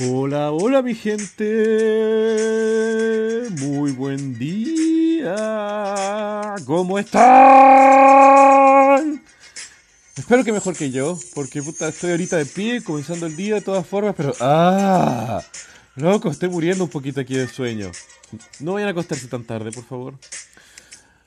Hola, hola mi gente. Muy buen día. ¿Cómo están? Espero que mejor que yo, porque puta, estoy ahorita de pie, comenzando el día de todas formas, pero ¡ah! Loco, estoy muriendo un poquito aquí de sueño. No vayan a acostarse tan tarde, por favor.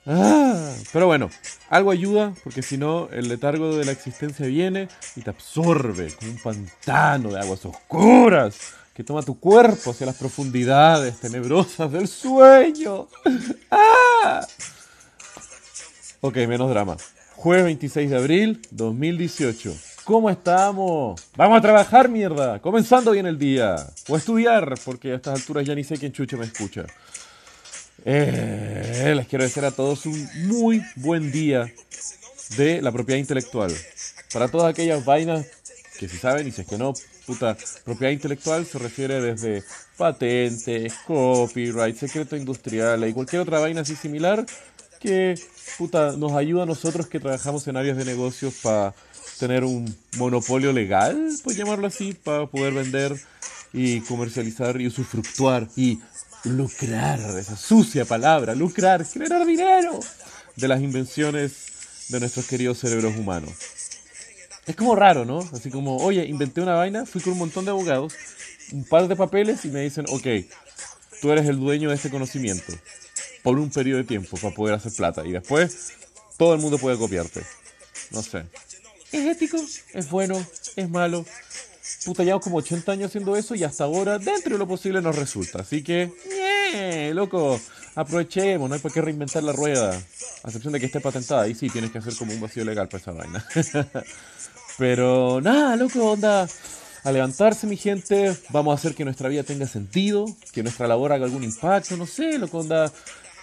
Ah, pero bueno, algo ayuda, porque si no, el letargo de la existencia viene y te absorbe como un pantano de aguas oscuras que toma tu cuerpo hacia las profundidades tenebrosas del sueño. ¡Ah! Ok, menos drama. Jueves 26 de abril 2018. ¿Cómo estamos? Vamos a trabajar, mierda. Comenzando bien el día. O estudiar, porque a estas alturas ya ni sé quién chucho me escucha. Eh, les quiero decir a todos un muy buen día de la propiedad intelectual. Para todas aquellas vainas que si saben y si es que no, puta, propiedad intelectual se refiere desde patentes, copyright, secreto industrial y cualquier otra vaina así similar que puta, nos ayuda a nosotros que trabajamos en áreas de negocios para tener un monopolio legal, por llamarlo así, para poder vender y comercializar y usufructuar y lucrar, esa sucia palabra, lucrar, generar dinero de las invenciones de nuestros queridos cerebros humanos. Es como raro, ¿no? Así como, oye, inventé una vaina, fui con un montón de abogados, un par de papeles y me dicen, ok, tú eres el dueño de este conocimiento por un periodo de tiempo para poder hacer plata y después todo el mundo puede copiarte. No sé. ¿Es ético? ¿Es bueno? ¿Es malo? Puta, llevamos como 80 años haciendo eso y hasta ahora, dentro de lo posible, nos resulta. Así que, ¡nie! loco, aprovechemos, no hay por qué reinventar la rueda. A excepción de que esté patentada, y sí, tienes que hacer como un vacío legal para esa vaina. Pero nada, loco, onda. A levantarse, mi gente, vamos a hacer que nuestra vida tenga sentido, que nuestra labor haga algún impacto, no sé, loco, onda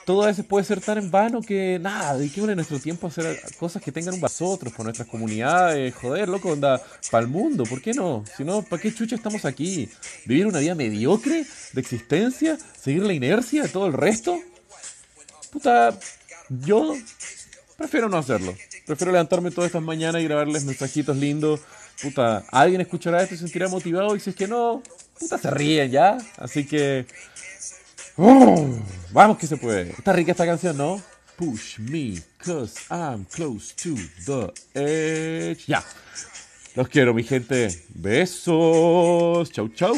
todo a puede ser tan en vano que nada, dediquémosle nuestro tiempo a hacer cosas que tengan vosotros, por nuestras comunidades, joder, loco, onda, para el mundo, ¿por qué no? Si no, ¿para qué chucha estamos aquí? ¿Vivir una vida mediocre de existencia? ¿Seguir la inercia de todo el resto? Puta, yo prefiero no hacerlo. Prefiero levantarme todas estas mañanas y grabarles mensajitos lindos. Puta, alguien escuchará esto y se sentirá motivado y si es que no, puta, se ríen ya. Así que Vamos que se puede. Está rica esta canción, ¿no? Push me, cause I'm close to the edge. Ya. Los quiero, mi gente. Besos. Chau, chau.